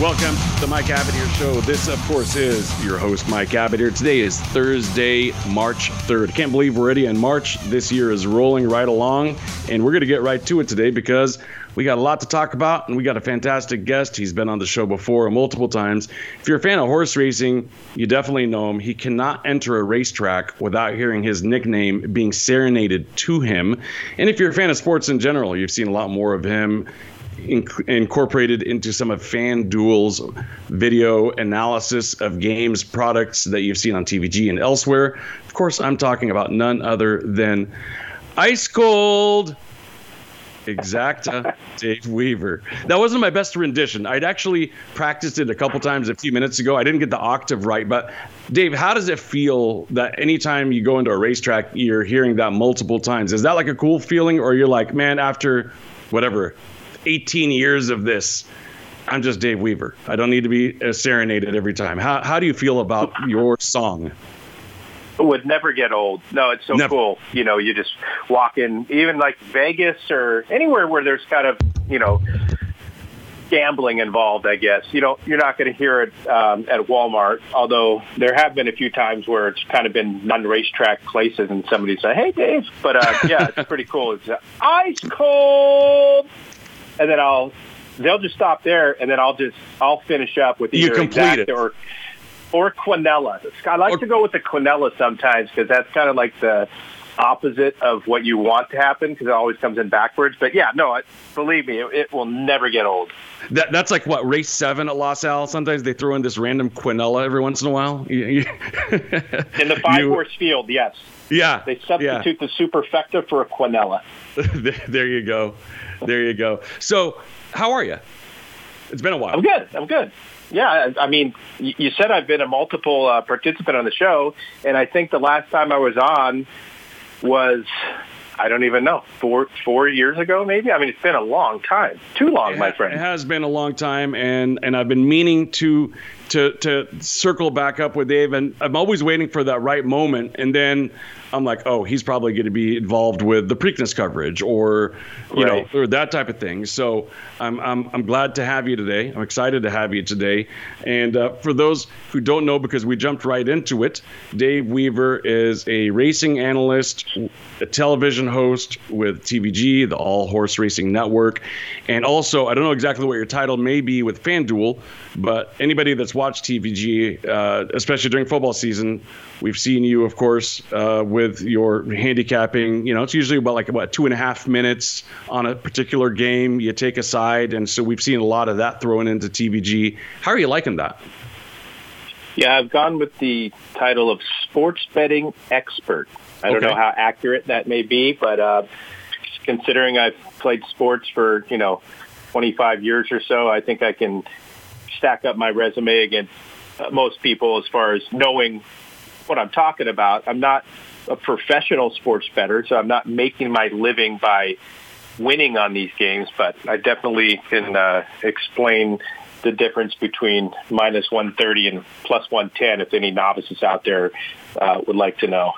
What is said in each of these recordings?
Welcome to the Mike Abadir Show. This, of course, is your host, Mike Abadir. Today is Thursday, March 3rd. Can't believe we're already in March. This year is rolling right along, and we're going to get right to it today because we got a lot to talk about, and we got a fantastic guest. He's been on the show before multiple times. If you're a fan of horse racing, you definitely know him. He cannot enter a racetrack without hearing his nickname being serenaded to him. And if you're a fan of sports in general, you've seen a lot more of him inc- incorporated into some of FanDuel's video analysis of games products that you've seen on TVG and elsewhere. Of course, I'm talking about none other than Ice Cold. Exacta Dave Weaver. That wasn't my best rendition. I'd actually practiced it a couple times a few minutes ago. I didn't get the octave right, but Dave, how does it feel that anytime you go into a racetrack, you're hearing that multiple times? Is that like a cool feeling, or you're like, man, after whatever 18 years of this, I'm just Dave Weaver. I don't need to be serenaded every time. How, how do you feel about your song? It would never get old. No, it's so Never. cool. You know, you just walk in, even like Vegas or anywhere where there's kind of, you know, gambling involved, I guess. You know, you're not going to hear it um, at Walmart, although there have been a few times where it's kind of been non-racetrack places and somebody say, hey, Dave. But, uh, yeah, it's pretty cool. It's uh, ice cold. And then I'll, they'll just stop there and then I'll just, I'll finish up with either exact or or quinella. I like Or- to go with the quinella sometimes because that's kind of like the opposite of what you want to happen because it always comes in backwards. But yeah, no, it, believe me, it, it will never get old. That, that's like what race seven at Los Al. Sometimes they throw in this random quinella every once in a while. In the five You- horse field, yes, yeah, they yeah. substitute the superfecta for a quinella. there you go, there you go. So, how are you? It's been a while. I'm good. I'm good. Yeah, I, mean, you, you said I've been a multiple uh, participant on the show, and I think the last time I was on was I don't even know four four years ago, maybe. I mean, it's been a long time, too long, my friend. It has been a long time, and and I've been meaning to to to circle back up with Dave, and I'm always waiting for that right moment, and then I'm like, oh, he's probably going to be involved with the Preakness coverage, or you Right. know, or that type of thing. So I'm I'm I'm glad to have you today. I'm excited to have you today, and uh, for those who don't know, because we jumped right into it, Dave Weaver is a racing analyst, a television host with TVG, the All Horse Racing Network, and also I don't know exactly what your title may be with FanDuel, but anybody that's watched TVG, uh, especially during football season, we've seen you, of course, uh, with your handicapping. You know, it's usually about like what two and a half minutes on a particular game. You take a side, and so we've seen a lot of that thrown into TVG. How are you liking that? Yeah, I've gone with the title of sports betting expert. I don't know how accurate that may be, but uh, considering I've played sports for you know 25 years or so, I think I can stack up my resume against most people as far as knowing what I'm talking about. I'm not a professional sports bettor, so I'm not making my living by winning on these games, but I definitely can uh, explain the difference between minus 130 and plus 110 if any novices out there uh, would like to know.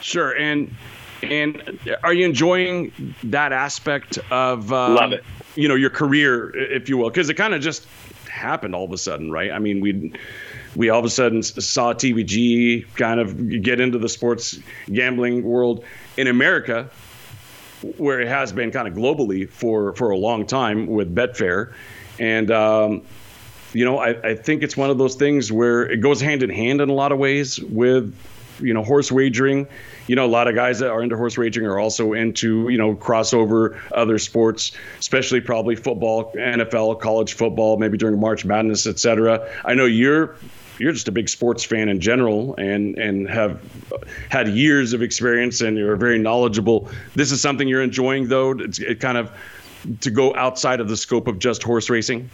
Sure, and and are you enjoying that aspect of um, Love it. You know, your career, if you will, because it kind of just happened all of a sudden, right? I mean, we we all of a sudden saw TVG kind of get into the sports gambling world in America, where it has been kind of globally for for a long time with Betfair, and. Um, you know, I, I think it's one of those things where it goes hand in hand in a lot of ways with, you know, horse wagering. You know, a lot of guys that are into horse wagering are also into, you know, crossover other sports, especially probably football, NFL, college football, maybe during March Madness, et cetera. I know you're you're just a big sports fan in general and and have had years of experience and you're very knowledgeable. This is something you're enjoying though. It's it kind of to go outside of the scope of just horse racing.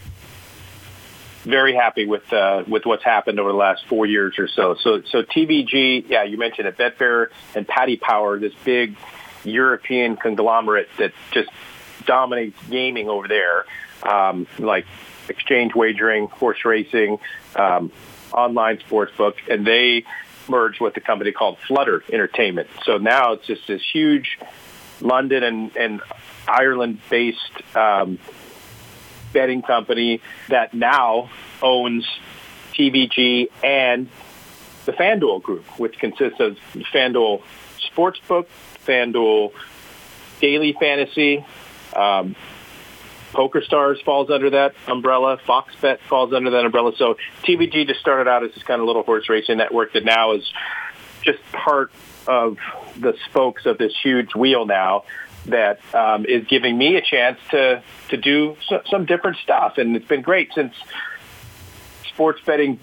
very happy with uh, with what's happened over the last four years or so. So so TVG, yeah, you mentioned it, Betfair and Paddy Power, this big European conglomerate that just dominates gaming over there, um, like exchange wagering, horse racing, um, online sportsbook, and they merged with a company called Flutter Entertainment. So now it's just this huge London and, and Ireland-based um, betting company that now owns TVG and the FanDuel Group, which consists of FanDuel Sportsbook, FanDuel Daily Fantasy, um, Poker Stars falls under that umbrella. Fox Bet falls under that umbrella. So TVG just started out as this kind of little horse racing network that now is just part of the spokes of this huge wheel now that um, is giving me a chance to to do so, some different stuff, and it's been great since sports betting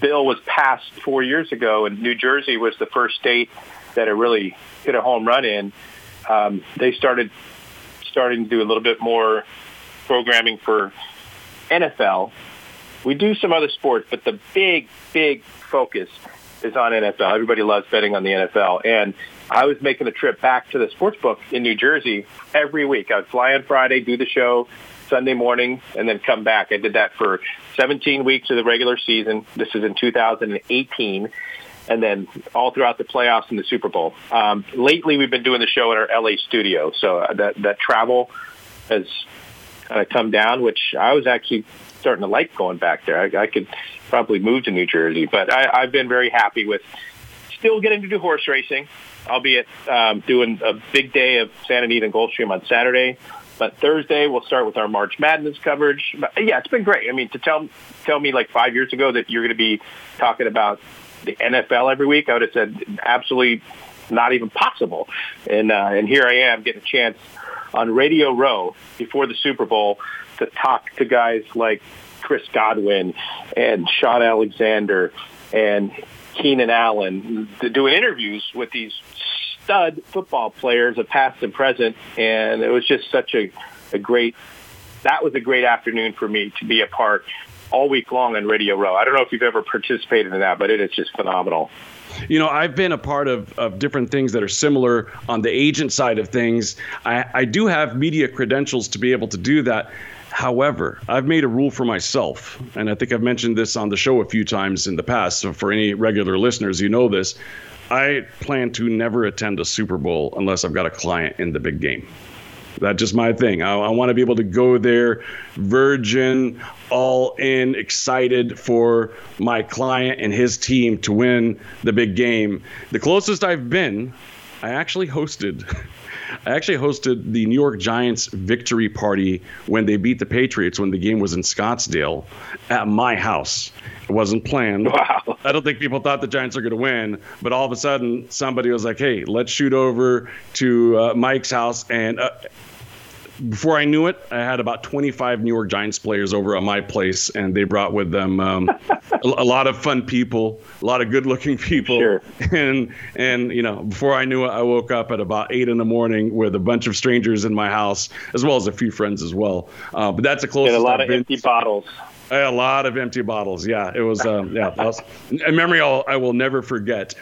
bill was passed four years ago, and New Jersey was the first state that it really hit a home run in. Um, they started starting to do a little bit more programming for NFL. We do some other sports, but the big, big focus is on NFL. Everybody loves betting on the NFL. And I was making a trip back to the sports book in New Jersey every week. I would fly on Friday, do the show Sunday morning, and then come back. I did that for 17 weeks of the regular season. This is in 2018 and then all throughout the playoffs and the Super Bowl. Um, lately, we've been doing the show in our LA studio, so uh, that that travel has kind of come down, which I was actually starting to like going back there. I, I could probably move to New Jersey, but I, I've been very happy with still getting to do horse racing, albeit um, doing a big day of Santa Anita and Gulfstream on Saturday. But Thursday we'll start with our March Madness coverage. But yeah, it's been great. I mean, to tell tell me like five years ago that you're going to be talking about the NFL every week, I would have said absolutely not even possible. And uh, and here I am getting a chance on Radio Row before the Super Bowl to talk to guys like Chris Godwin and Shaun Alexander and Keenan Allen, to doing interviews with these stud football players of past and present, and it was just such a, a great. That was a great afternoon for me to be a part all week long on Radio Row. I don't know if you've ever participated in that, but it is just phenomenal. You know, I've been a part of, of different things that are similar on the agent side of things. I, I do have media credentials to be able to do that. However, I've made a rule for myself, and I think I've mentioned this on the show a few times in the past. So, for any regular listeners, you know this. I plan to never attend a Super Bowl unless I've got a client in the big game. That's just my thing. I, I want to be able to go there, virgin, all in, excited for my client and his team to win the big game. The closest I've been, I actually hosted. I actually hosted the New York Giants victory party when they beat the Patriots when the game was in Scottsdale at my house. It wasn't planned. Wow. I don't think people thought the Giants are going to win, but all of a sudden somebody was like, "Hey, let's shoot over to uh, Mike's house and uh, before I knew it, I had about 25 New York Giants players over at my place, and they brought with them um, a, a, lot of fun people, a lot of good-looking people, sure. and and you know, before I knew it, I woke up at about eight in the morning with a bunch of strangers in my house, as well as a few friends as well. Uh, but that's a closest. A lot I've of empty bottles. A lot of empty bottles. Yeah, it was. Um, yeah, that was a memory I'll, I will never forget.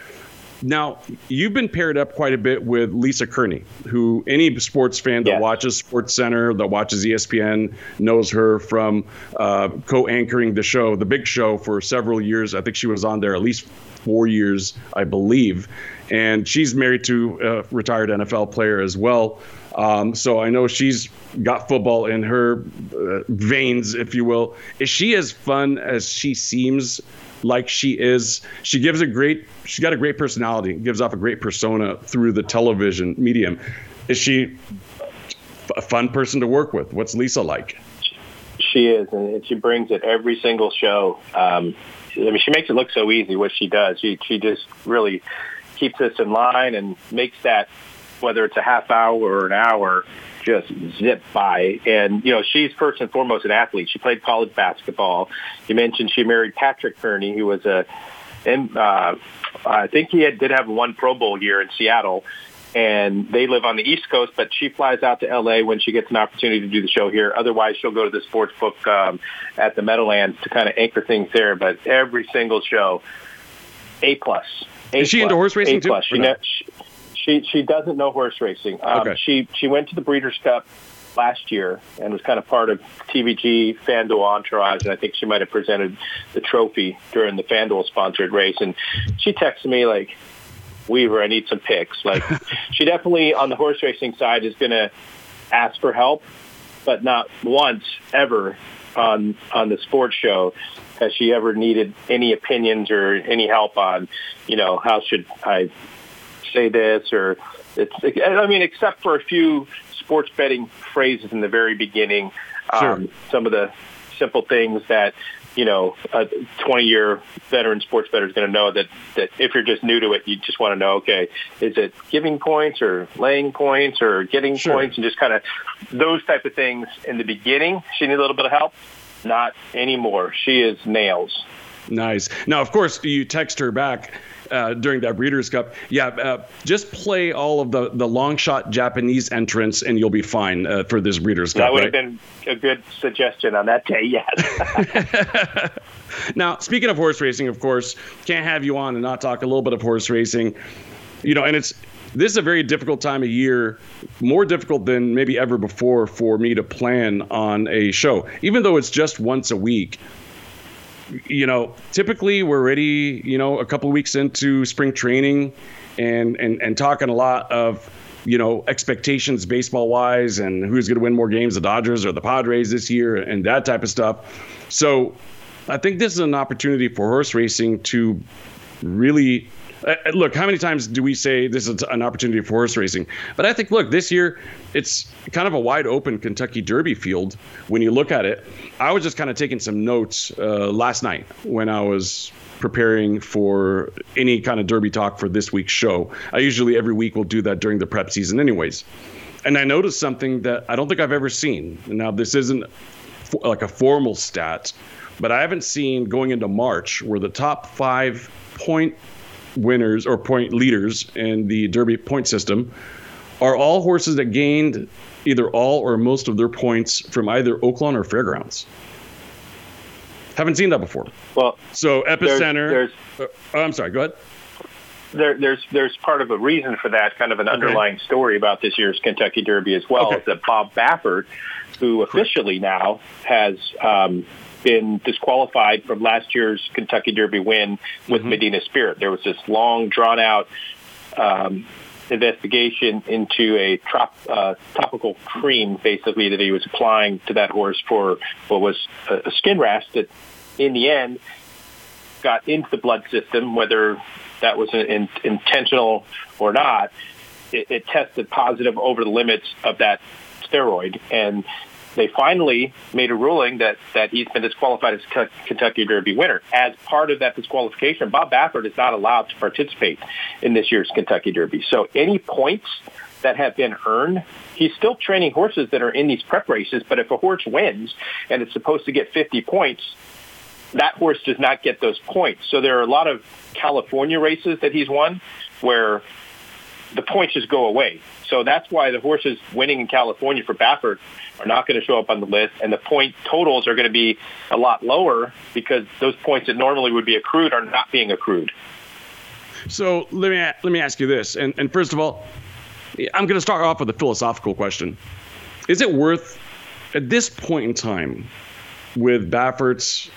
Now, you've been paired up quite a bit with Lisa Kerney, who any sports fan that yes. watches Sports Center, that watches ESPN, knows her from uh, co anchoring the show, The Big Show, for several years. I think she was on there at least four years, I believe. And she's married to a retired NFL player as well. Um, so I know she's got football in her uh, veins, if you will. Is she as fun as she seems like she is. She gives a great. She's got a great personality. Gives off a great persona through the television medium. Is she a fun person to work with? What's Lisa like? She is, and she brings it every single show. Um, I mean, she makes it look so easy. What she does, she she just really keeps us in line and makes that whether it's a half hour or an hour just zip by. And, you know, she's first and foremost an athlete. She played college basketball. You mentioned she married Patrick Kerney, who was a, and, uh, I think he had, did have one Pro Bowl year in Seattle. and they live on the East Coast, but she flies out to LA when she gets an opportunity to do the show here. Otherwise, she'll go to the sports book um, at the Meadowlands to kind of anchor things there. But every single show, A plus. Is she plus, into horse racing A plus. too? She, no, she, she she doesn't know horse racing. Um, Okay. She she went to the Breeders' Cup last year and was kind of part of TVG FanDuel entourage, and I think she might have presented the trophy during the FanDuel sponsored race. And she texted me like, "Weaver, I need some picks." Like, she definitely on the horse racing side is going to ask for help, but not once ever on on the sports show has she ever needed any opinions or any help on, you know, how should I say this or it's I mean except for a few sports betting phrases in the very beginning Sure. um, some of the simple things that you know a 20 year veteran sports bettor is going to know that that if you're just new to it you just want to know okay is it giving points or laying points or getting Sure. points and just kind of those type of things in the beginning she needed a little bit of help not anymore she is nails Nice. Now, of course, you text her back uh, during that Breeders' Cup. Yeah, uh, just play all of the, the long shot Japanese entrants, and you'll be fine uh, for this Breeders' Cup. that would right? have been a good suggestion on that day yes Now, speaking of horse racing, of course, can't have you on and not talk a little bit of horse racing. You know, and it's this is a very difficult time of year, more difficult than maybe ever before for me to plan on a show, even though it's just once a week. You know, typically we're already, you know, a couple weeks into spring training and and and talking a lot of you know expectations baseball wise and who's going to win more games the dodgers or the padres this year and that type of stuff. So I think this is an opportunity for horse racing to really uh, uh, look. How many times do we say this is an opportunity for horse racing? But I think, look, this year it's kind of a wide open Kentucky Derby field when you look at it. I was just kind of taking some notes uh, last night when I was preparing for any kind of Derby talk for this week's show. I usually every week will do that during the prep season, anyways. And I noticed something that I don't think I've ever seen. Now, this isn't like a formal stat, but I haven't seen going into March where the top five point winners or point leaders in the Derby point system are all horses that gained either all or most of their points from either Oaklawn or Fairgrounds. Haven't seen that before. well So Epicenter. there's- uh, oh, I'm sorry. Go ahead. there, there's there's part of a reason for that, kind of an underlying story about this year's Kentucky Derby as well. Okay. Is that Bob Baffert, who officially now has um, been disqualified from last year's Kentucky Derby win with Medina Spirit. There was this long, drawn out um, investigation into a trop, uh, topical cream, basically that he was applying to that horse for what was a, a skin rash that, in the end, got into the blood system, whether that was in, intentional or not. It, it tested positive over the limits of that steroid, and they finally made a ruling that, that he's been disqualified as Kentucky Derby winner. As part of that disqualification, Bob Baffert is not allowed to participate in this year's Kentucky Derby. So any points that have been earned, he's still training horses that are in these prep races, but if a horse wins and it's supposed to get 50 points, that horse does not get those points. So there are a lot of California races that he's won where the points just go away. So that's why the horses winning in California for Baffert are not going to show up on the list, and the point totals are going to be a lot lower because those points that normally would be accrued are not being accrued. So let me let me ask you this, and and first of all, I'm going to start off with a philosophical question: Is it worth, at this point in time, with Baffert's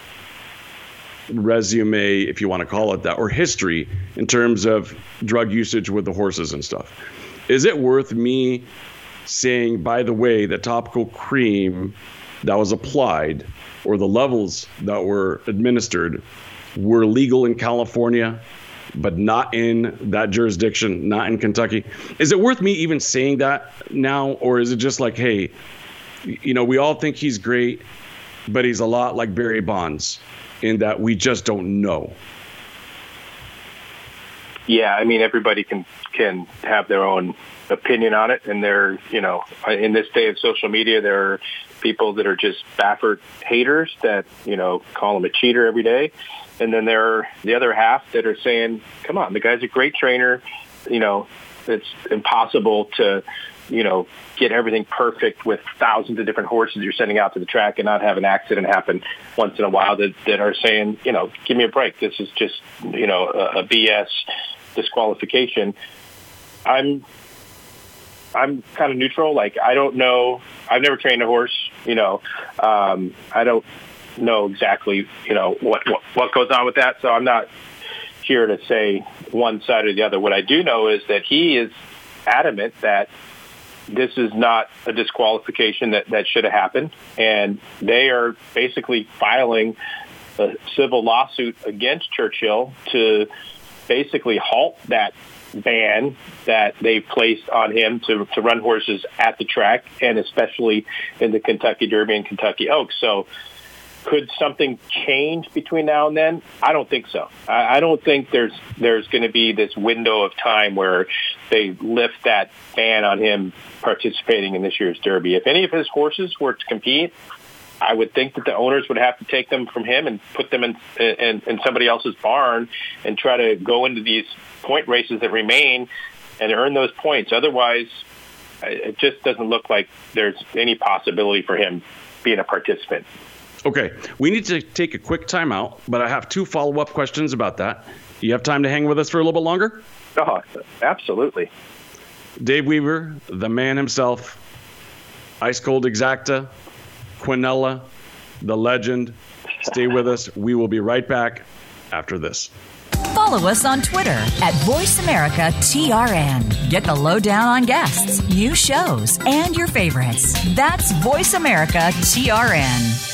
resume, if you want to call it that, or history in terms of drug usage with the horses and stuff, is it worth me saying, by the way, the topical cream that was applied or the levels that were administered were legal in California, but not in that jurisdiction, not in Kentucky. Is it worth me even saying that now, or is it just like, hey, you know, we all think he's great, but he's a lot like Barry Bonds in that we just don't know. Yeah, I mean everybody can can have their own opinion on it, and there, you know, in this day of social media, there are people that are just Baffert haters that you know call him a cheater every day, and then there are the other half that are saying, "Come on, the guy's a great trainer, you know." it's impossible to you know, get everything perfect with thousands of different horses you're sending out to the track and not have an accident happen once in a while that, that are saying, you know, give me a break. This is just, you know, a, a BS disqualification. I'm, I'm kind of neutral. Like, I don't know. I've never trained a horse, you know, um, I don't know exactly, you know, what, what, what goes on with that. So I'm not here to say one side or the other. What I do know is that he is adamant that this is not a disqualification that, that should have happened. And they are basically filing a civil lawsuit against Churchill to basically halt that ban that they placed on him to, to run horses at the track and especially in the Kentucky Derby and Kentucky Oaks. So could something change between now and then? I don't think so. I, I don't think there's there's going to be this window of time where they lift that ban on him participating in this year's Derby. If any of his horses were to compete, I would think that the owners would have to take them from him and put them in, in, in somebody else's barn and try to go into these point races that remain and earn those points. Otherwise, it just doesn't look like there's any possibility for him being a participant. Okay, we need to take a quick timeout, but I have two follow up questions about that. You have time to hang with us for a little bit longer? Oh, absolutely. Dave Weaver, the man himself, Ice Cold Exacta, Quinella, the legend. Stay with us. We will be right back after this. Follow us on Twitter at VoiceAmericaTRN. Get the lowdown on guests, new shows, and your favorites. That's VoiceAmericaTRN.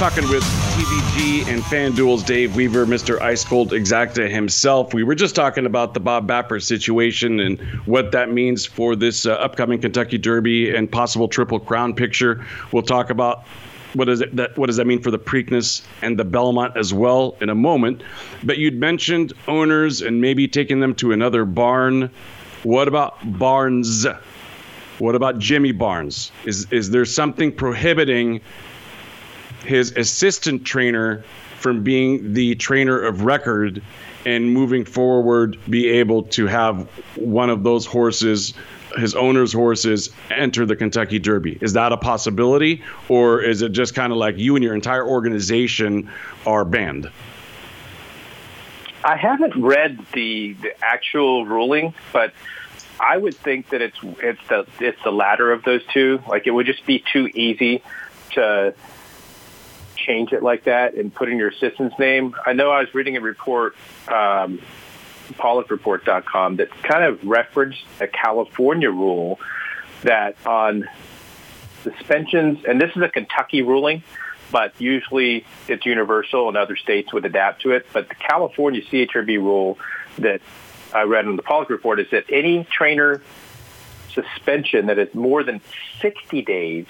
Talking with TVG and FanDuel's Dave Weaver, Mr. Ice Cold Exacta himself. We were just talking about the Bob Baffert situation and what that means for this uh, upcoming Kentucky Derby and possible Triple Crown picture. We'll talk about what does that what does that mean for the Preakness and the Belmont as well in a moment. But you'd mentioned owners and maybe taking them to another barn. What about Barnes? What about Jimmy Barnes? Is is there something prohibiting his assistant trainer from being the trainer of record and moving forward be able to have one of those horses his owner's horses enter the Kentucky Derby. Is that a possibility or is it just kind of like you and your entire organization are banned? I haven't read the, the actual ruling, but I would think that it's it's the it's the latter of those two. Like it would just be too easy to change it like that and put in your assistant's name. I know I was reading a report, um, PaulickReport.com, that kind of referenced a California rule that on suspensions, and this is a Kentucky ruling, but usually it's universal and other states would adapt to it. But the California CHRB rule that I read in the Paulick report is that any trainer suspension that is more than 60 days.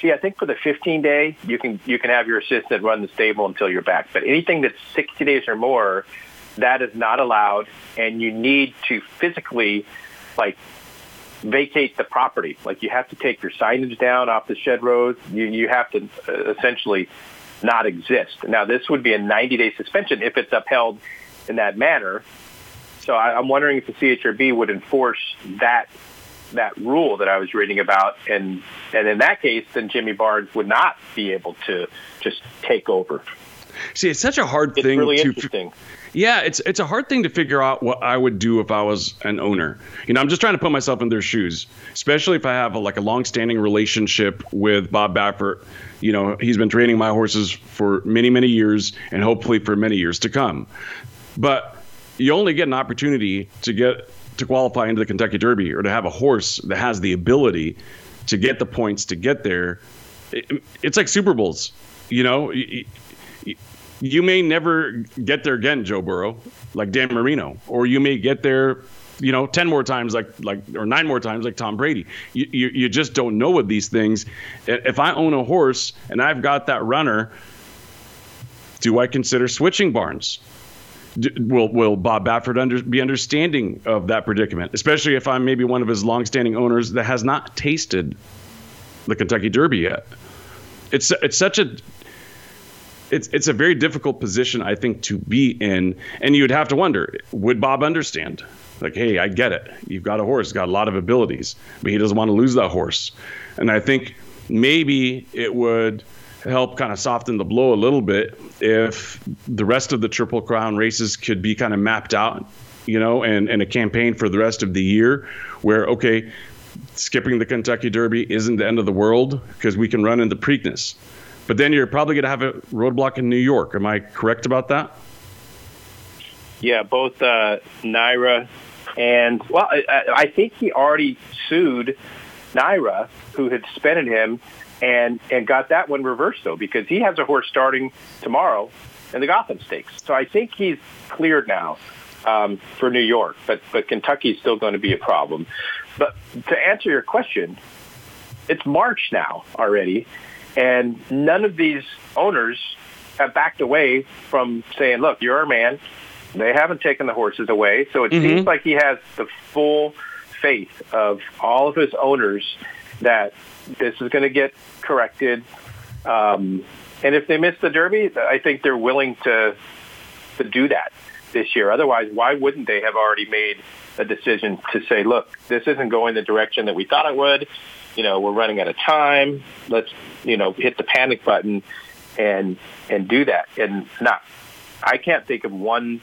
See, I think for the 15 day, you can you can have your assistant run the stable until you're back. But anything that's 60 days or more, that is not allowed, and you need to physically, like, vacate the property. Like you have to take your signage down off the shed road. You you have to uh, essentially not exist. Now, this would be a 90 day suspension if it's upheld in that manner. So I, I'm wondering if the CHRB would enforce that that rule that I was reading about, and and in that case, then Jimmy Barnes would not be able to just take over. See, it's such a hard It's thing really to. interesting. Yeah, it's it's a hard thing to figure out what I would do if I was an owner. You know, I'm just trying to put myself in their shoes, especially if I have a, like a long-standing relationship with Bob Baffert. You know, he's been training my horses for many many years, and hopefully for many years to come. But you only get an opportunity to get to qualify into the Kentucky Derby or to have a horse that has the ability to get the points to get there. It- it's like Super Bowls. You know, Y- y- you may never get there again, Joe Burrow, like Dan Marino, or you may get there, you know, ten more times, like like or nine more times, like Tom Brady. You you, you just don't know with these things. If I own a horse and I've got that runner, do I consider switching barns? Will will Bob Baffert under, be understanding of that predicament, especially if I'm maybe one of his longstanding owners that has not tasted the Kentucky Derby yet? It's it's such a it's it's a very difficult position I think to be in, and you'd have to wonder: Would Bob understand? Like, hey, I get it. You've got a horse, got a lot of abilities, but he doesn't want to lose that horse. And I think maybe it would help kind of soften the blow a little bit if the rest of the Triple Crown races could be kind of mapped out, you know, and, and a campaign for the rest of the year where, okay, skipping the Kentucky Derby isn't the end of the world because we can run into Preakness. But then you're probably going to have a roadblock in New York. Am I correct about that? Yeah, both uh, NYRA and well, I, I- I think he already sued NYRA, who had suspended him, and and got that one reversed though because he has a horse starting tomorrow in the Gotham Stakes. So I think he's cleared now um, for New York, but but Kentucky's still going to be a problem. But to answer your question, it's March now already, and none of these owners have backed away from saying, "Look, you're our man." They haven't taken the horses away, so it seems like he has the full faith of all of his owners that this is going to get corrected. Um, and if they miss the Derby, I think they're willing to to do that this year. Otherwise, why wouldn't they have already made a decision to say, look, this isn't going the direction that we thought it would. You know, we're running out of time. Let's, you know, hit the panic button and and do that. And not, I can't think of one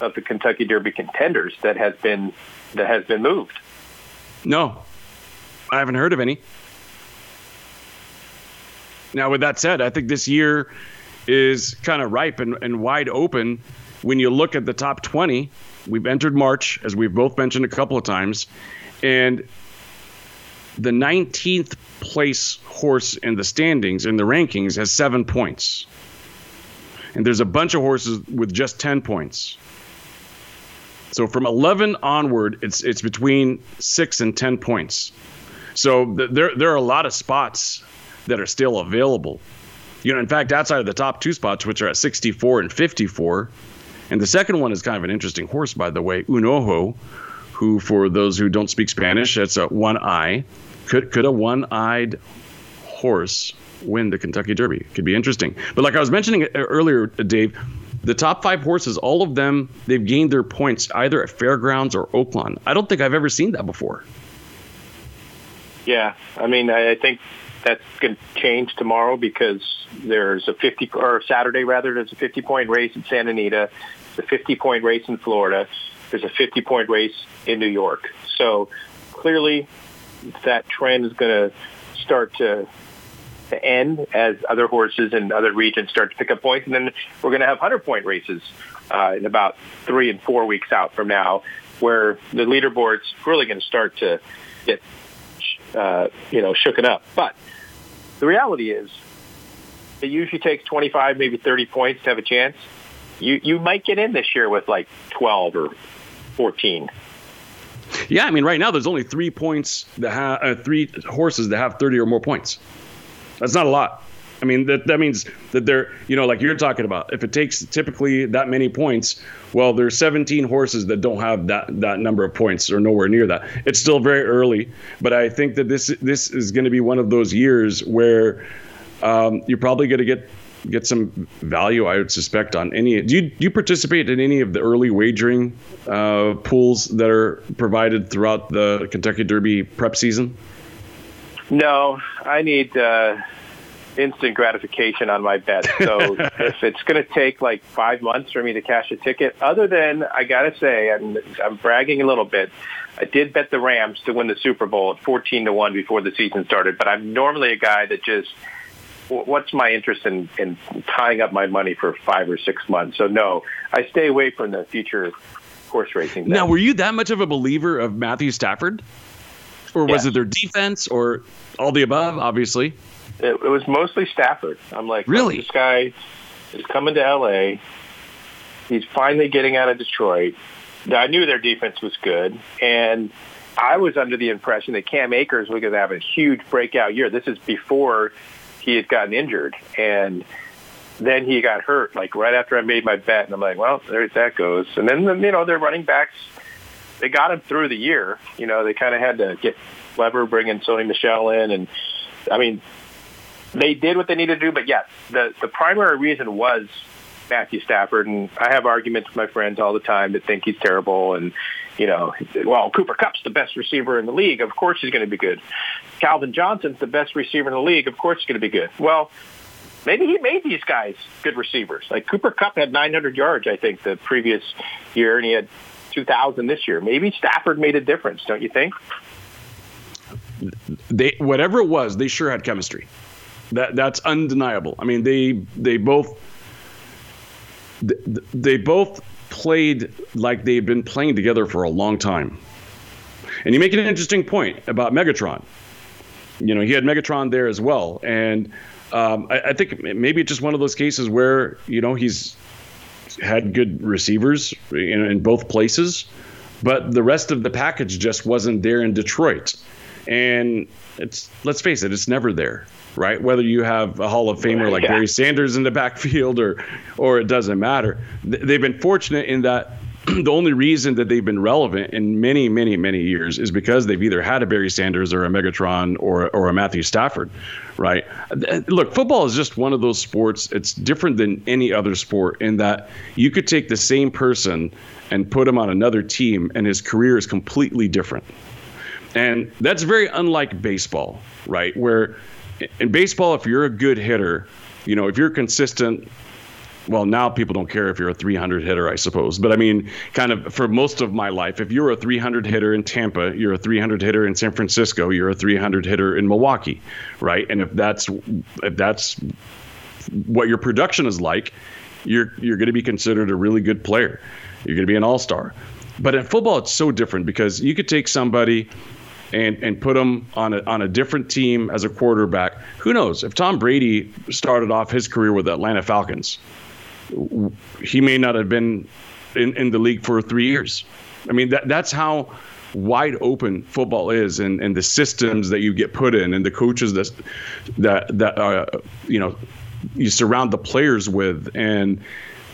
of the Kentucky Derby contenders that has been that has been moved. No, I haven't heard of any. Now, with that said, I think this year is kind of ripe and, and wide open when you look at the top 20. We've entered March, as we've both mentioned a couple of times, and the 19th place horse in the standings, in the rankings, has seven points. And there's a bunch of horses with just 10 points. So from 11 onward, it's it's between six and 10 points. So th- there there are a lot of spots that are still available. You know, in fact, outside of the top two spots, which are at 64 and 54, and the second one is kind of an interesting horse, by the way, Un Ojo, who, for those who don't speak Spanish, that's a one eye. Could could a one-eyed horse win the Kentucky Derby? Could be interesting. But like I was mentioning uh, earlier, Dave, the top five horses, all of them, they've gained their points either at Fairgrounds or Oaklawn. I don't think I've ever seen that before. Yeah, I mean, I think that's going to change tomorrow because there's a 50 or Saturday rather. There's a 50 point race in Santa Anita, the 50 point race in Florida. There's a 50 point race in New York. So clearly, that trend is going to start to to end as other horses in other regions start to pick up points, and then we're going to have 100 point races uh, in about three and four weeks out from now, where the leaderboard's really going to start to get uh, you know shooken up. But the reality is, it usually takes 25, maybe 30 points to have a chance. You you might get in this year with like 12 or 14. Yeah, I mean, right now there's only three points that have uh, three horses that have 30 or more points. That's not a lot. I mean, that that means that they're, you know, like you're talking about. If it takes typically that many points, well, there's 17 horses that don't have that that number of points or nowhere near that. It's still very early, but I think that this this is going to be one of those years where um, you're probably going to get get some value, I would suspect, on any. Do you do you participate in any of the early wagering uh, pools that are provided throughout the Kentucky Derby prep season? No, I need uh, instant gratification on my bet. So if it's going to take like five months for me to cash a ticket, other than I got to say, and I'm bragging a little bit. I did bet the Rams to win the Super Bowl at 14 to 1 before the season started, but I'm normally a guy that just what's my interest in, in tying up my money for five or six months? So no, I stay away from the future horse racing. Now, were you that much of a believer of Matthew Stafford, or was yes. it their defense, or all the above? Obviously, it, it was mostly Stafford. I'm like, really, this guy is coming to L.A. He's finally getting out of Detroit. Now, I knew their defense was good, and I was under the impression that Cam Akers was going to have a huge breakout year. This is before he had gotten injured and then he got hurt like right after I made my bet and I'm like, well, there that goes. And then you know, their running backs they got him through the year. You know, they kind of had to get clever bringing Sony Michel in and I mean, they did what they needed to do, but yes, the the primary reason was Matthew Stafford and I have arguments with my friends all the time that think he's terrible and you know, well, Cooper Kupp's the best receiver in the league. Of course he's going to be good. Calvin Johnson's the best receiver in the league. Of course he's going to be good. Well, maybe he made these guys good receivers. Like Cooper Kupp had 900 yards, I think, the previous year, and he had 2,000 this year. Maybe Stafford made a difference, don't you think? They whatever it was, they sure had chemistry. That that's undeniable. I mean, they they both they, both played like they've been playing together for a long time. And you make an interesting point about Megatron. You know, he had Megatron there as well, and um, I, I, think maybe it's just one of those cases where you know he's had good receivers in, in both places, but the rest of the package just wasn't there in Detroit. And it's let's face it, it's never there right? Whether you have a Hall of Famer like yeah. Barry Sanders in the backfield or or it doesn't matter. They've been fortunate in that the only reason that they've been relevant in many, many, many years is because they've either had a Barry Sanders or a Megatron or or a Matthew Stafford, right? Look, football is just one of those sports. It's different than any other sport in that you could take the same person and put him on another team, and his career is completely different. And that's very unlike baseball, right? Where in baseball, if you're a good hitter, you know, if you're consistent, well, now people don't care if you're a 300 hitter, I suppose. But I mean, kind of for most of my life, if you're a 300 hitter in Tampa, you're a 300 hitter in San Francisco, you're a 300 hitter in Milwaukee, right? And if that's if that's what your production is like, you're you're going to be considered a really good player. You're going to be an all-star. But in football, it's so different because you could take somebody and and put him on a on a different team as a quarterback. Who knows if Tom Brady started off his career with the Atlanta Falcons, he may not have been in, in the league for three years. I mean that that's how wide open football is and, and the systems that you get put in and the coaches that that that uh, you know you surround the players with and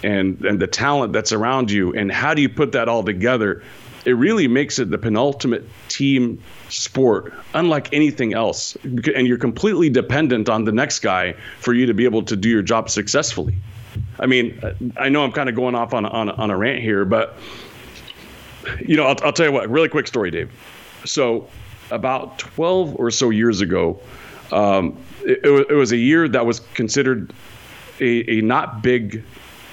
and and the talent that's around you and how do you put that all together it really makes it the penultimate team sport unlike anything else. And you're completely dependent on the next guy for you to be able to do your job successfully. I mean i know i'm kind of going off on, on, on a rant here but you know I'll, I'll tell you what really quick story dave. So about 12 or so years ago um, it, it, was a year that was considered a, a not big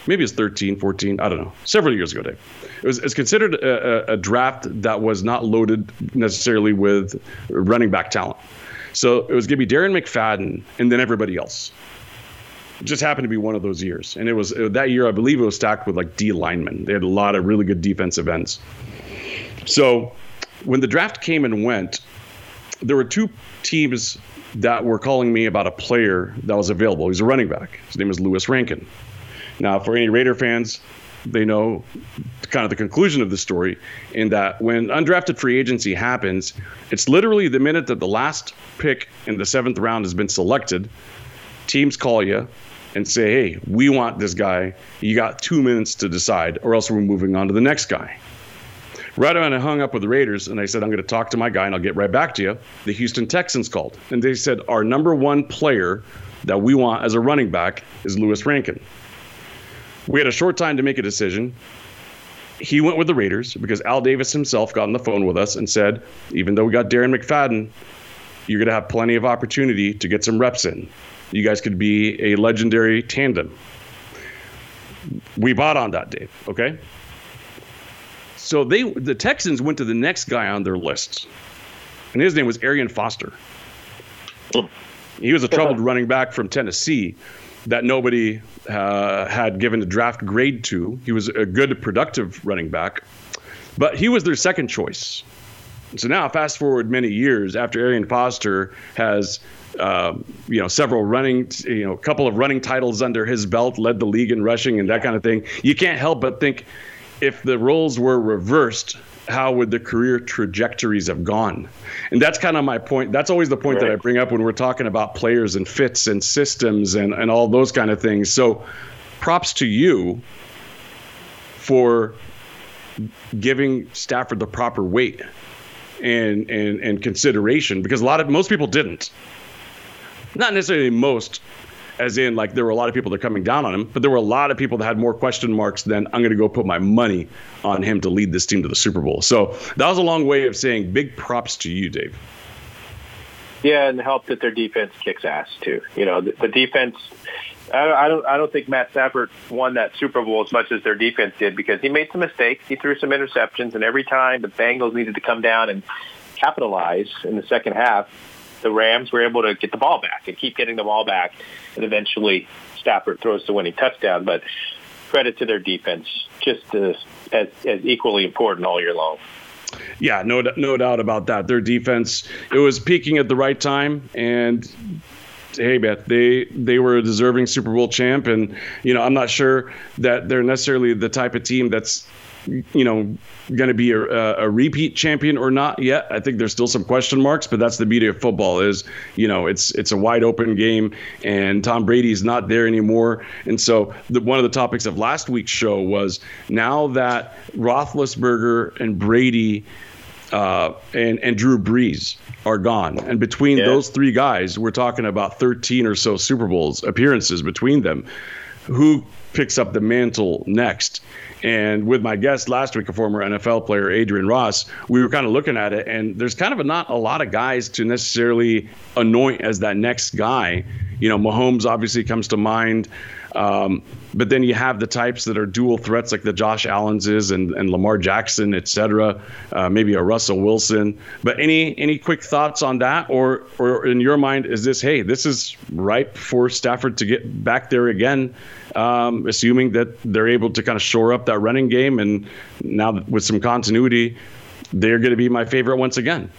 maybe it's 13 14 i don't know several years ago dave it was considered a, a, draft that was not loaded necessarily with running back talent. So it was going to be Darren McFadden and then everybody else. It just happened to be one of those years, and it was it, that year I believe it was stacked with like D linemen. They had a lot of really good defensive ends. So when the draft came and went, there were two teams that were calling me about a player that was available. He's a running back. His name is Louis Rankin. Now, for any Raider fans, they know kind of the conclusion of the story in that when undrafted free agency happens, it's literally the minute that the last pick in the seventh round has been selected, teams call you and say, hey, we want this guy. You got two minutes to decide, or else we're moving on to the next guy. Right when I hung up with the Raiders and I said, I'm going to talk to my guy and I'll get right back to you, the Houston Texans called. And they said, Our number one player that we want as a running back is Louis Rankin. We had a short time to make a decision. He went with the Raiders because Al Davis himself got on the phone with us and said, even though we got Darren McFadden, you're going to have plenty of opportunity to get some reps in. You guys could be a legendary tandem. We bought on that, Dave. Okay. So they, the Texans went to the next guy on their list, and his name was Arian Foster. He was a troubled running back from Tennessee that nobody uh, had given a draft grade to. He was a good, productive running back, but he was their second choice. So now, fast forward many years after Arian Foster has, um, you know, several running, you know, a couple of running titles under his belt, led the league in rushing and that kind of thing. You can't help but think, if the roles were reversed, how would the career trajectories have gone? And that's kind of my point. That's always the point right. that I bring up when we're talking about players and fits and systems and, and all those kind of things. So props to you for giving Stafford the proper weight and, and, and consideration because a lot of most people didn't. Not necessarily most, as in like there were a lot of people that are coming down on him, but there were a lot of people that had more question marks than I'm going to go put my money on him to lead this team to the Super Bowl. So that was a long way of saying big props to you, Dave. Yeah, and help that their defense kicks ass too. You know, the, the defense. I don't. I don't think Matt Stafford won that Super Bowl as much as their defense did because he made some mistakes. He threw some interceptions, and every time the Bengals needed to come down and capitalize in the second half, the Rams were able to get the ball back and keep getting the ball back, and eventually Stafford throws the winning touchdown. But credit to their defense, just as as, as equally important all year long. Yeah, no, no doubt about that. Their defense, it was peaking at the right time, and hey, Beth, they they were a deserving Super Bowl champ, and you know I'm not sure that they're necessarily the type of team that's you know going to be a, a, repeat champion or not yet. I think there's still some question marks, but that's the beauty of football is, you know, it's it's a wide open game, and Tom Brady's not there anymore. And so the, one of the topics of last week's show was now that Roethlisberger and Brady uh, and and Drew Brees are gone, and between yeah. those three guys, we're talking about 13 or so Super Bowls appearances between them. Who picks up the mantle next? And with my guest last week, a former NFL player, Adrian Ross, we were kind of looking at it, and there's kind of a, not a lot of guys to necessarily anoint as that next guy. You know, Mahomes obviously comes to mind. Um, but then you have the types that are dual threats like the Josh Allen's is and, and Lamar Jackson, et cetera, uh, maybe a Russell Wilson. But any any quick thoughts on that, or or in your mind, is this hey, this is ripe for Stafford to get back there again, um, assuming that they're able to kind of shore up that running game, and now with some continuity, they're going to be my favorite once again.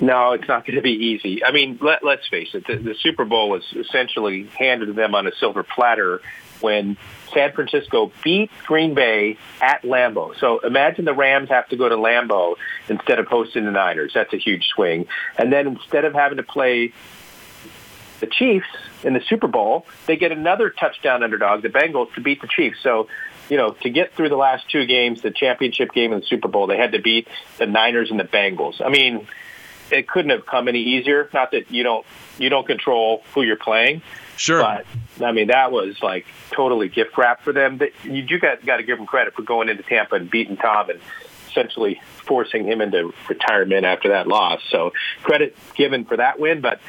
No, it's not going to be easy. I mean, let, let's face it. The, the Super Bowl was essentially handed to them on a silver platter when San Francisco beat Green Bay at Lambeau. So imagine the Rams have to go to Lambeau instead of hosting the Niners. That's a huge swing. And then instead of having to play the Chiefs in the Super Bowl, they get another touchdown underdog, the Bengals, to beat the Chiefs. So, you know, to get through the last two games, the championship game and the Super Bowl, they had to beat the Niners and the Bengals. I mean, it couldn't have come any easier. Not that you don't you don't control who you're playing. Sure. But I mean, that was like totally gift wrap for them. That you, you got got to give them credit for going into Tampa and beating Tom and essentially forcing him into retirement after that loss. So credit given for that win, but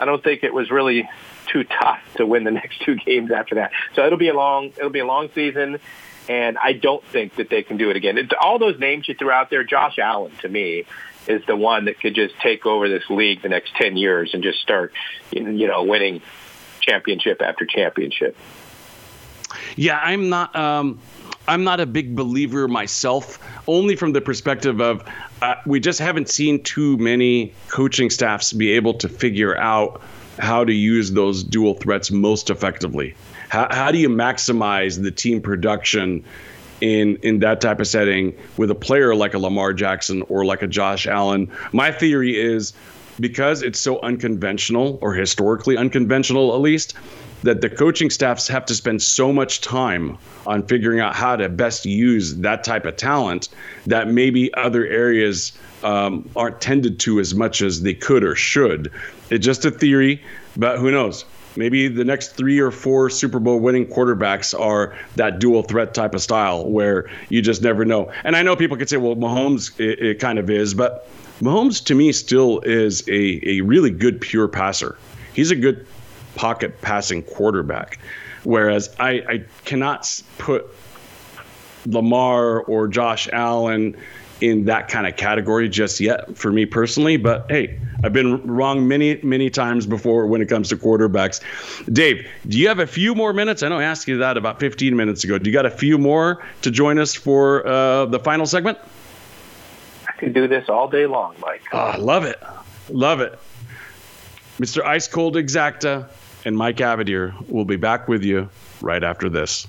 I don't think it was really too tough to win the next two games after that. So it'll be a long it'll be a long season. And I don't think that they can do it again. It, all those names you threw out there, Josh Allen to me is the one that could just take over this league the next 10 years and just start, you know, winning championship after championship. Yeah, I'm not. Um, I'm not a big believer myself, only from the perspective of uh, we just haven't seen too many coaching staffs be able to figure out how to use those dual threats most effectively. How, how do you maximize the team production in in that type of setting with a player like a Lamar Jackson or like a Josh Allen? My theory is because it's so unconventional or historically unconventional at least that the coaching staffs have to spend so much time on figuring out how to best use that type of talent that maybe other areas um, aren't tended to as much as they could or should. It's just a theory, but who knows? Maybe the next three or four Super Bowl winning quarterbacks are that dual threat type of style where you just never know. And I know people could say, well, Mahomes, it, it kind of is, but Mahomes to me still is a, a really good pure passer. He's a good pocket passing quarterback. Whereas I, I cannot put Lamar or Josh Allen in that kind of category just yet for me personally. But hey, I've been wrong many, many times before when it comes to quarterbacks. Dave, do you have a few more minutes? I know I asked you that about 15 minutes ago. Do you got a few more to join us for uh, the final segment? I could do this all day long, Mike. Oh, love it. Love it. Mr. Ice Cold Exacta, and Mike Abadir will be back with you right after this.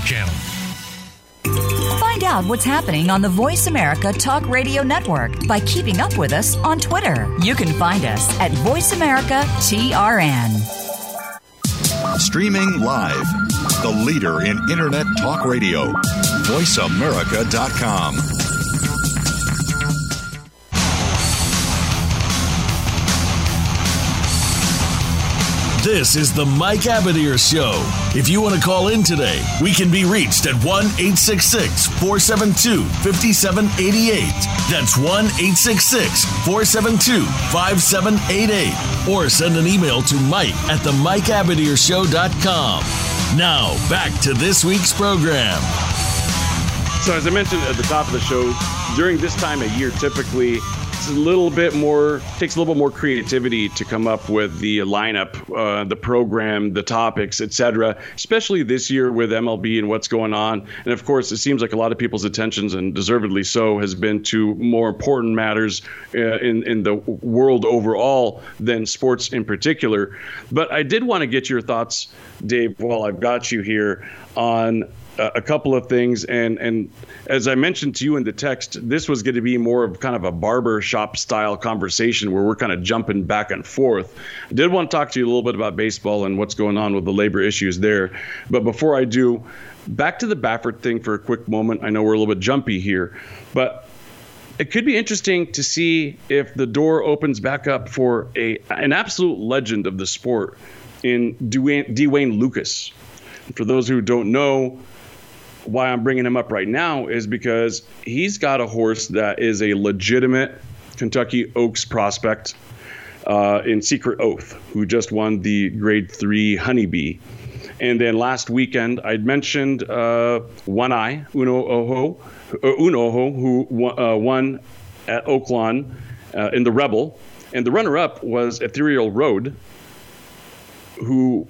Channel. Find out what's happening on the Voice America Talk Radio Network by keeping up with us on Twitter. You can find us at Voice America TRN. Streaming live, the leader in Internet talk radio, voiceamerica.com. This is the Mike Abadir Show. If you want to call in today, we can be reached at 1 866 472 5788. That's 1 866 472 5788. Or send an email to Mike at the Mike MikeAbadirshow.com. Now, back to this week's program. So, as I mentioned at the top of the show, during this time of year, typically it's a little bit more takes a little bit more creativity to come up with the lineup, uh, the program, the topics, etc. Especially this year with MLB and what's going on, and of course, it seems like a lot of people's attentions, and deservedly so, has been to more important matters uh, in in the world overall than sports in particular. But I did want to get your thoughts, Dave, while I've got you here on a couple of things. And and as i mentioned to you in the text this was going to be more of kind of a barber shop style conversation where we're kind of jumping back and forth. I did want to talk to you a little bit about baseball and what's going on with the labor issues there. But before i do back to the baffert thing for a quick moment. I know we're a little bit jumpy here but it could be interesting to see if the door opens back up for a an absolute legend of the sport in D. Wayne, Dwayne Lucas. For those who don't know, why I'm bringing him up right now is because he's got a horse that is a legitimate Kentucky Oaks prospect uh, in Secret Oath, who just won the Grade Three Honeybee. And then last weekend, I'd mentioned uh, One Eye Un Ojo, uh, Un Ojo, who won, uh, won at Oaklawn uh, in the Rebel, and the runner-up was Ethereal Road, who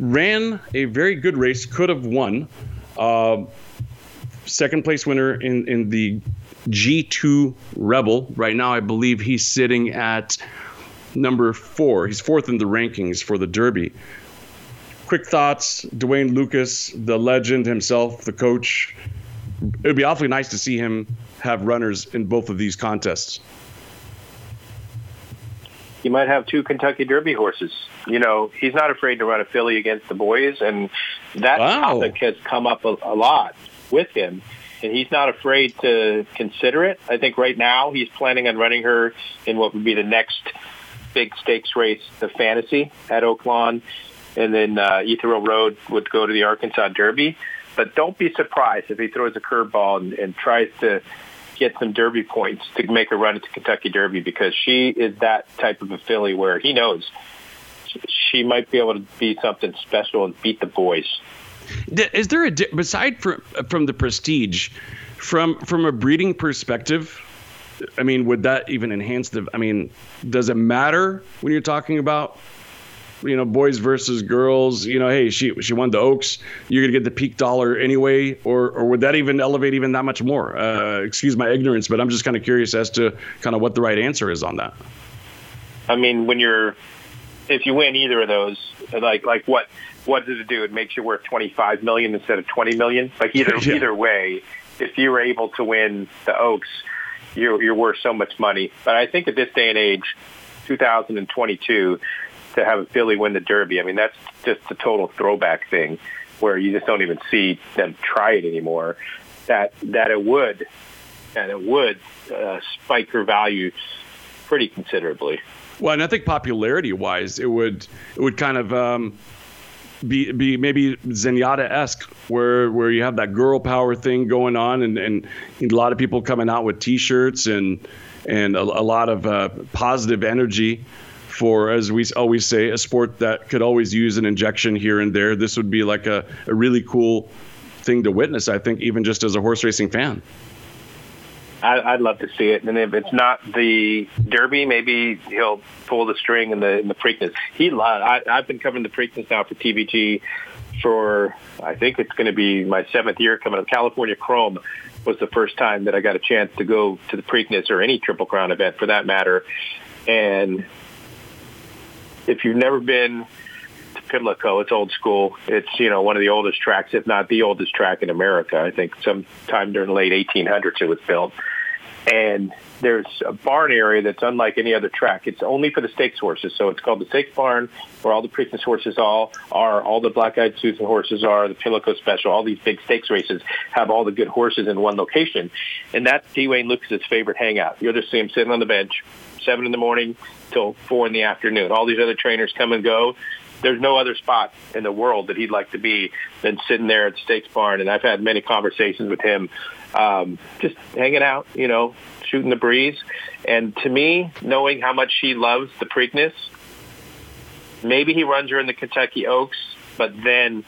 ran a very good race, could have won. Uh, second place winner in, in the G2 Rebel. Right now, I believe he's sitting at number four. He's fourth in the rankings for the Derby. Quick thoughts D. Wayne Lukas, the legend himself, the coach, it would be awfully nice to see him have runners in both of these contests. He might have two Kentucky Derby horses. You know, he's not afraid to run a filly against the boys, and that wow. topic has come up a, a lot with him and he's not afraid to consider it. I think right now he's planning on running her in what would be the next big stakes race, the Fantasy at Oaklawn, and then uh, Ethereal Road would go to the Arkansas Derby. But don't be surprised if he throws a curveball and, and tries to get some Derby points to make a run at the Kentucky Derby because she is that type of a filly where he knows she might be able to be something special and beat the boys. Is there a beside from from the prestige, from from a breeding perspective? I mean, would that even enhance the? I mean, does it matter when you're talking about you know boys versus girls you know hey she she won the oaks you're gonna get the peak dollar anyway or or would that even elevate even that much more? Uh, excuse my ignorance but i'm just kind of curious as to kind of what the right answer is on that. I mean when you're if you win either of those like like what what does it do? It makes you worth 25 million instead of 20 million? Like either yeah. either way if you were able to win the oaks you're you're worth so much money. But i think at this day and age 2022 to have a filly win the Derby. I mean, that's just a total throwback thing where you just don't even see them try it anymore. That that it would that it would uh, spike her value pretty considerably. Well, and I think popularity wise, it would it would kind of um, be be maybe Zenyatta esque, where where you have that girl power thing going on, and, and a lot of people coming out with T-shirts and and a, a lot of uh, positive energy for, as we always say, a sport that could always use an injection here and there. This would be like a, a really cool thing to witness, I think, even just as a horse racing fan. I, would love to see it, and if it's not the Derby, maybe he'll pull the string in the in the Preakness. He, I, I've been covering the Preakness now for TVG for I think it's going to be my seventh year coming up. California Chrome was the first time that I got a chance to go to the Preakness or any Triple Crown event for that matter, and if you've never been to Pimlico, it's old school. It's, you know, one of the oldest tracks, if not the oldest track in America. I think sometime during the late 1800s it was built. And there's a barn area that's unlike any other track. It's only for the stakes horses. So it's called the stakes barn where all the Preakness horses all are, all the black-eyed Susan horses are, the Pimlico Special, all these big stakes races have all the good horses in one location. And that's D. Wayne Lukas's favorite hangout. You'll just see him sitting on the bench, seven in the morning till four in the afternoon. All these other trainers come and go. There's no other spot in the world that he'd like to be than sitting there at Stakes Barn. And I've had many conversations with him, um, just hanging out, you know, shooting the breeze. And to me, knowing how much he loves the Preakness, maybe he runs her in the Kentucky Oaks, but then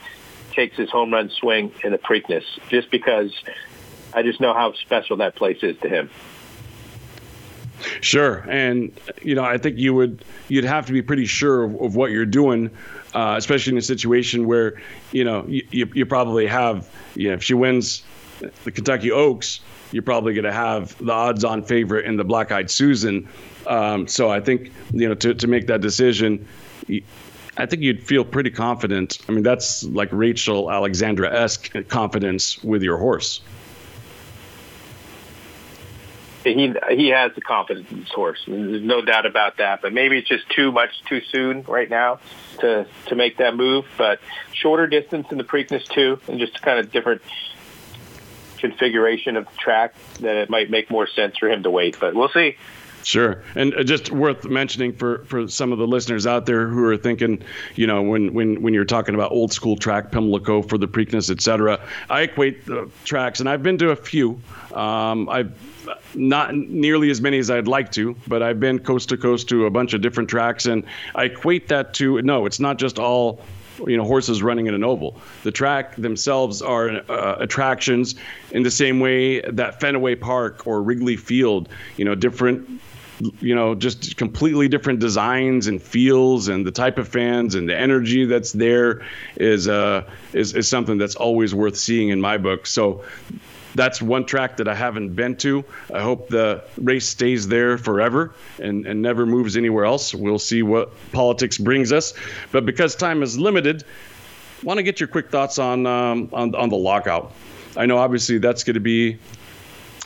takes his home run swing in the Preakness, just because I just know how special that place is to him. Sure, and you know, I think you would you'd have to be pretty sure of, of what you're doing, uh, especially in a situation where you know you, you, you probably have you know if she wins the Kentucky Oaks, you're probably going to have the odds-on favorite in the Black-eyed Susan. Um, so I think you know to to make that decision. I think you'd feel pretty confident. I mean, that's like Rachel Alexandra esque confidence with your horse he he has the confidence in his horse. There's no doubt about that. But maybe it's just too much too soon right now to to make that move. But shorter distance in the Preakness too, and just kind of different configuration of track that it might make more sense for him to wait. But we'll see. Sure, and uh, just worth mentioning for, for some of the listeners out there who are thinking, you know, when when when you're talking about old school track, Pimlico for the Preakness, et cetera, I equate the tracks, and I've been to a few. Um, I've not nearly as many as I'd like to, but I've been coast to coast to a bunch of different tracks, and I equate that to no, it's not just all you know horses running in an oval. The track themselves are uh, attractions in the same way that Fenway Park or Wrigley Field, you know, different you know, just completely different designs and feels and the type of fans and the energy that's there is uh is, is something that's always worth seeing in my book. So that's one track that I haven't been to. I hope the race stays there forever and, and never moves anywhere else. We'll see what politics brings us. But because time is limited, want to get your quick thoughts on um, on, on the lockout. I know obviously that's going to be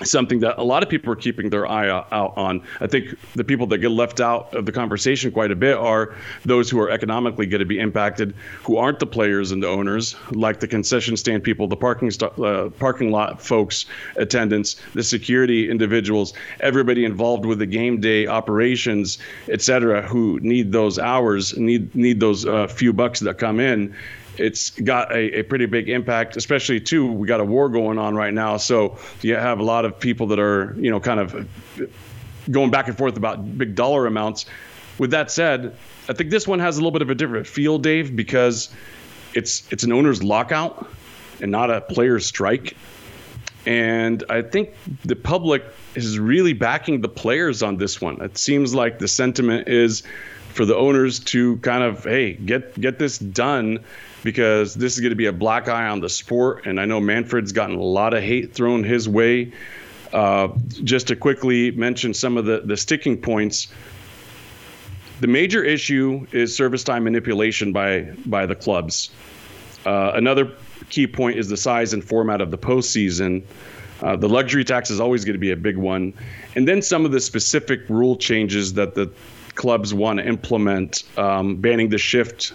something that a lot of people are keeping their eye out on. I think the people that get left out of the conversation quite a bit are those who are economically going to be impacted, who aren't the players and the owners, like the concession stand people, the parking st- uh, parking lot folks, attendants, the security individuals, everybody involved with the game day operations, etc., who need those hours, need need those uh, few bucks that come in it's got a, a pretty big impact, especially too. We got a war going on right now, so you have a lot of people that are you know kind of going back and forth about big dollar amounts. With that said, I think this one has a little bit of a different feel, Dave, because it's it's an owner's lockout and not a player's strike. And I think the public is really backing the players on this one. It seems like the sentiment is for the owners to kind of hey get get this done because this is going to be a black eye on the sport. And I know Manfred's gotten a lot of hate thrown his way. Uh, just to quickly mention some of the, the sticking points, the major issue is service time manipulation by by the clubs. Uh, another key point is the size and format of the postseason. Uh, the luxury tax is always going to be a big one, and then some of the specific rule changes that the clubs want to implement, um, banning the shift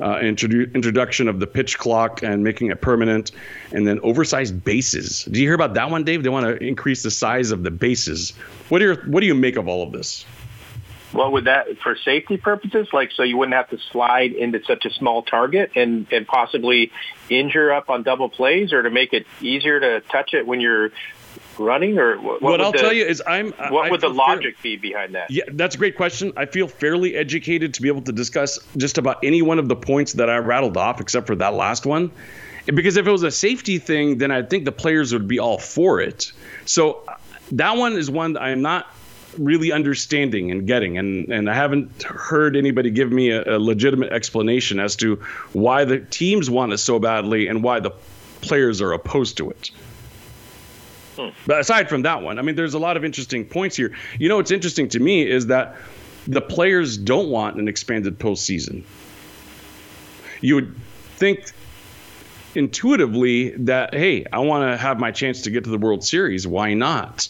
uh, introdu- introduction of the pitch clock and making it permanent, and then oversized bases. Do you hear about that one, Dave? They want to increase the size of the bases. What do you what do you make of all of this? Well, would that for safety purposes, like so you wouldn't have to slide into such a small target and and possibly injure up on double plays, or to make it easier to touch it when you're running, or what? What, I'll the, tell you is, I'm. What I would the logic fair, be behind that? Yeah, that's a great question. I feel fairly educated to be able to discuss just about any one of the points that I rattled off, except for that last one. Because if it was a safety thing, then I think the players would be all for it. So that one is one that I'm not really understanding and getting and and I haven't heard anybody give me a, a, legitimate explanation as to why the teams want it so badly and why the players are opposed to it. But aside from that one, I mean, there's a lot of interesting points here. You know, what's interesting to me is that the players don't want an expanded postseason. You would think intuitively that, hey, I want to have my chance to get to the World Series. Why not?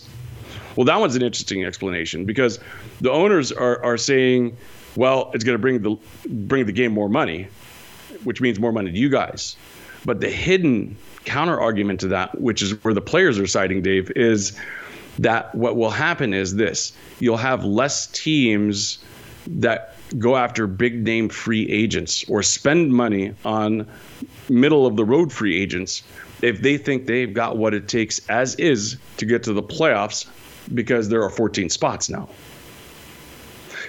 Well, that one's an interesting explanation because the owners are, are saying, well, it's going to bring the bring the game more money, which means more money to you guys. But the hidden counter argument to that, which is where the players are citing, Dave, is that what will happen is this you'll have less teams that go after big name free agents or spend money on middle of the road free agents if they think they've got what it takes as is to get to the playoffs because there are 14 spots now.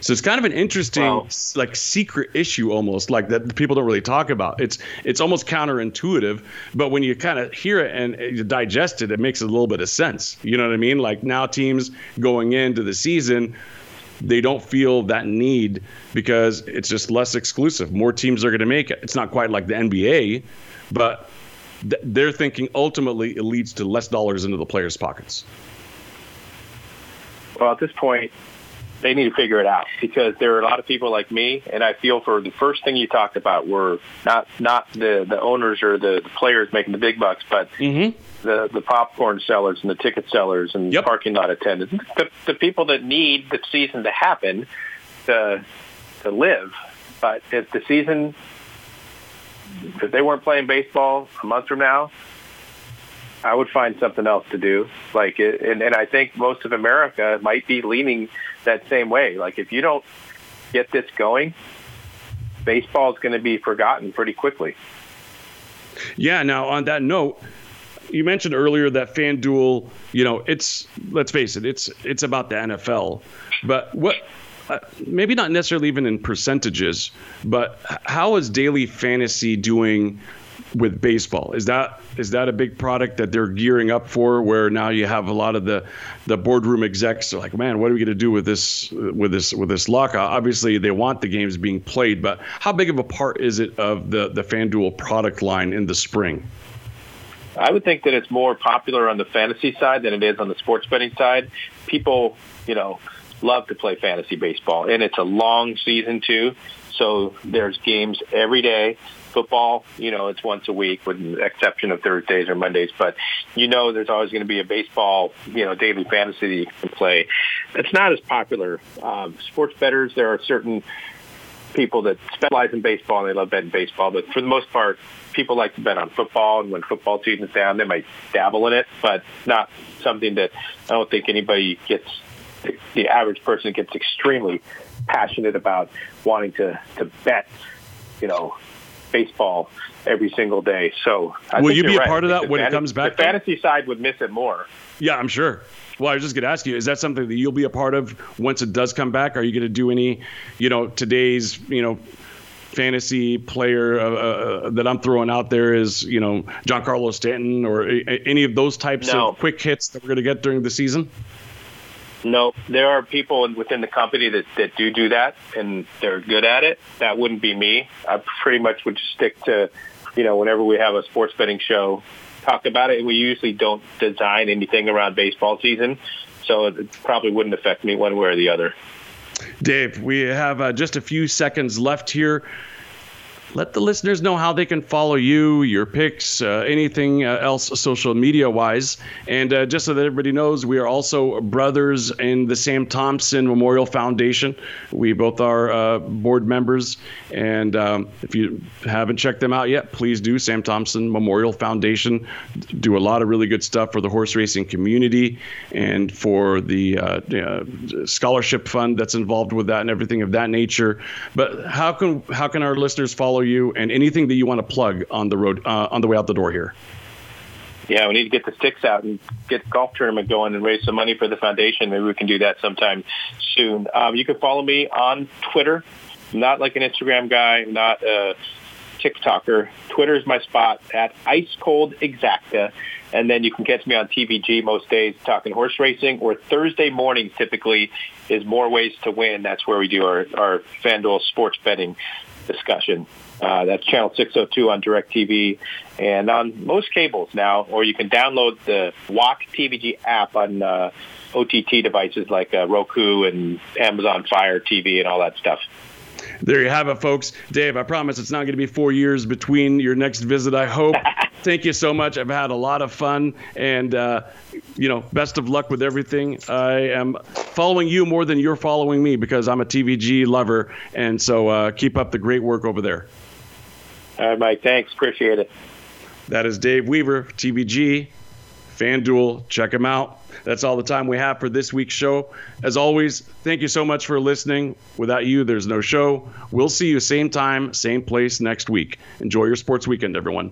So it's kind of an interesting, wow. like secret issue almost, like that people don't really talk about. It's it's almost counterintuitive, but when you kind of hear it and uh, you digest it, it makes a little bit of sense. You know what I mean? Like now teams going into the season, they don't feel that need because it's just less exclusive. More teams are going to make it. It's not quite like the NBA, but th- they're thinking ultimately it leads to less dollars into the players' pockets. Well, at this point, they need to figure it out because there are a lot of people like me, and I feel for the first thing you talked about were not not the the owners or the, the players making the big bucks, but mm-hmm. the the popcorn sellers and the ticket sellers and yep. parking lot attendants, the, the people that need the season to happen to to live. But if the season, if they weren't playing baseball a month from now, I would find something else to do. Like, and, and I think most of America might be leaning that same way. Like, if you don't get this going, baseball is going to be forgotten pretty quickly. Yeah. Now, on that note, you mentioned earlier that FanDuel, you know, it's let's face it, it's it's about the NFL. But what uh, maybe not necessarily even in percentages, but how is daily fantasy doing with baseball. Is that is that a big product that they're gearing up for? Where now you have a lot of the the boardroom execs are like, man, what are we going to do with this with this with this lockout? Uh, obviously, they want the games being played, but how big of a part is it of the the FanDuel product line in the spring? I would think that it's more popular on the fantasy side than it is on the sports betting side. People, you know, love to play fantasy baseball, and it's a long season too. So there's games every day. Football, you know, it's once a week with the exception of Thursdays or Mondays, but you know there's always going to be a baseball, you know, daily fantasy that you can play. It's not as popular. Um, sports bettors, there are certain people that specialize in baseball and they love betting baseball, but for the most part, people like to bet on football, and when football season's down, they might dabble in it, but not something that I don't think anybody gets. The average person gets extremely passionate about wanting to to bet, you know, baseball every single day. So I will you be a right. part of that when fantasy, it comes back? The fantasy side would miss it more. Yeah, I'm sure. Well, I was just going to ask you: Is that something that you'll be a part of once it does come back? Are you going to do any, you know, today's, you know, fantasy player uh, uh, that I'm throwing out there is, you know, Giancarlo Stanton or a, any of those types no. of quick hits that we're going to get during the season? No, there are people within the company that, that do do that, and they're good at it. That wouldn't be me. I pretty much would stick to, you know, whenever we have a sports betting show, talk about it. We usually don't design anything around baseball season, so it probably wouldn't affect me one way or the other. Dave, we have uh, just a few seconds left here let the listeners know how they can follow you, your picks, uh, anything uh, else social media wise. And uh, just so that everybody knows, we are also brothers in the Sam Thompson Memorial Foundation. We both are uh, board members. And um, if you haven't checked them out yet, please do. Sam Thompson Memorial Foundation do a lot of really good stuff for the horse racing community and for the uh, scholarship fund that's involved with that and everything of that nature. But how can how can our listeners follow follow you, and anything that you want to plug on the road uh, on the way out the door here. Yeah, we need to get the sticks out and get the golf tournament going and raise some money for the foundation. Maybe we can do that sometime soon. Um, you can follow me on Twitter. I'm not like an Instagram guy, I'm not a TikToker. Twitter is my spot at Ice Cold Exacta. And then you can catch me on TVG most days talking horse racing or Thursday mornings typically is more ways to win. That's where we do our, our FanDuel sports betting discussion. Uh, that's channel 602 on DirecTV and on most cables now, or you can download the Walk TVG app on uh, OTT devices like uh, Roku and Amazon Fire TV and all that stuff. There you have it, folks. Dave, I promise it's not going to be four years between your next visit, I hope. Thank you so much. I've had a lot of fun, and uh, you know, best of luck with everything. I am following you more than you're following me because I'm a TVG lover, and so uh, keep up the great work over there. All right, Mike. Thanks. Appreciate it. That is Dave Weaver, TVG, FanDuel. Check him out. That's all the time we have for this week's show. As always, thank you so much for listening. Without you, there's no show. We'll see you same time, same place next week. Enjoy your sports weekend, everyone.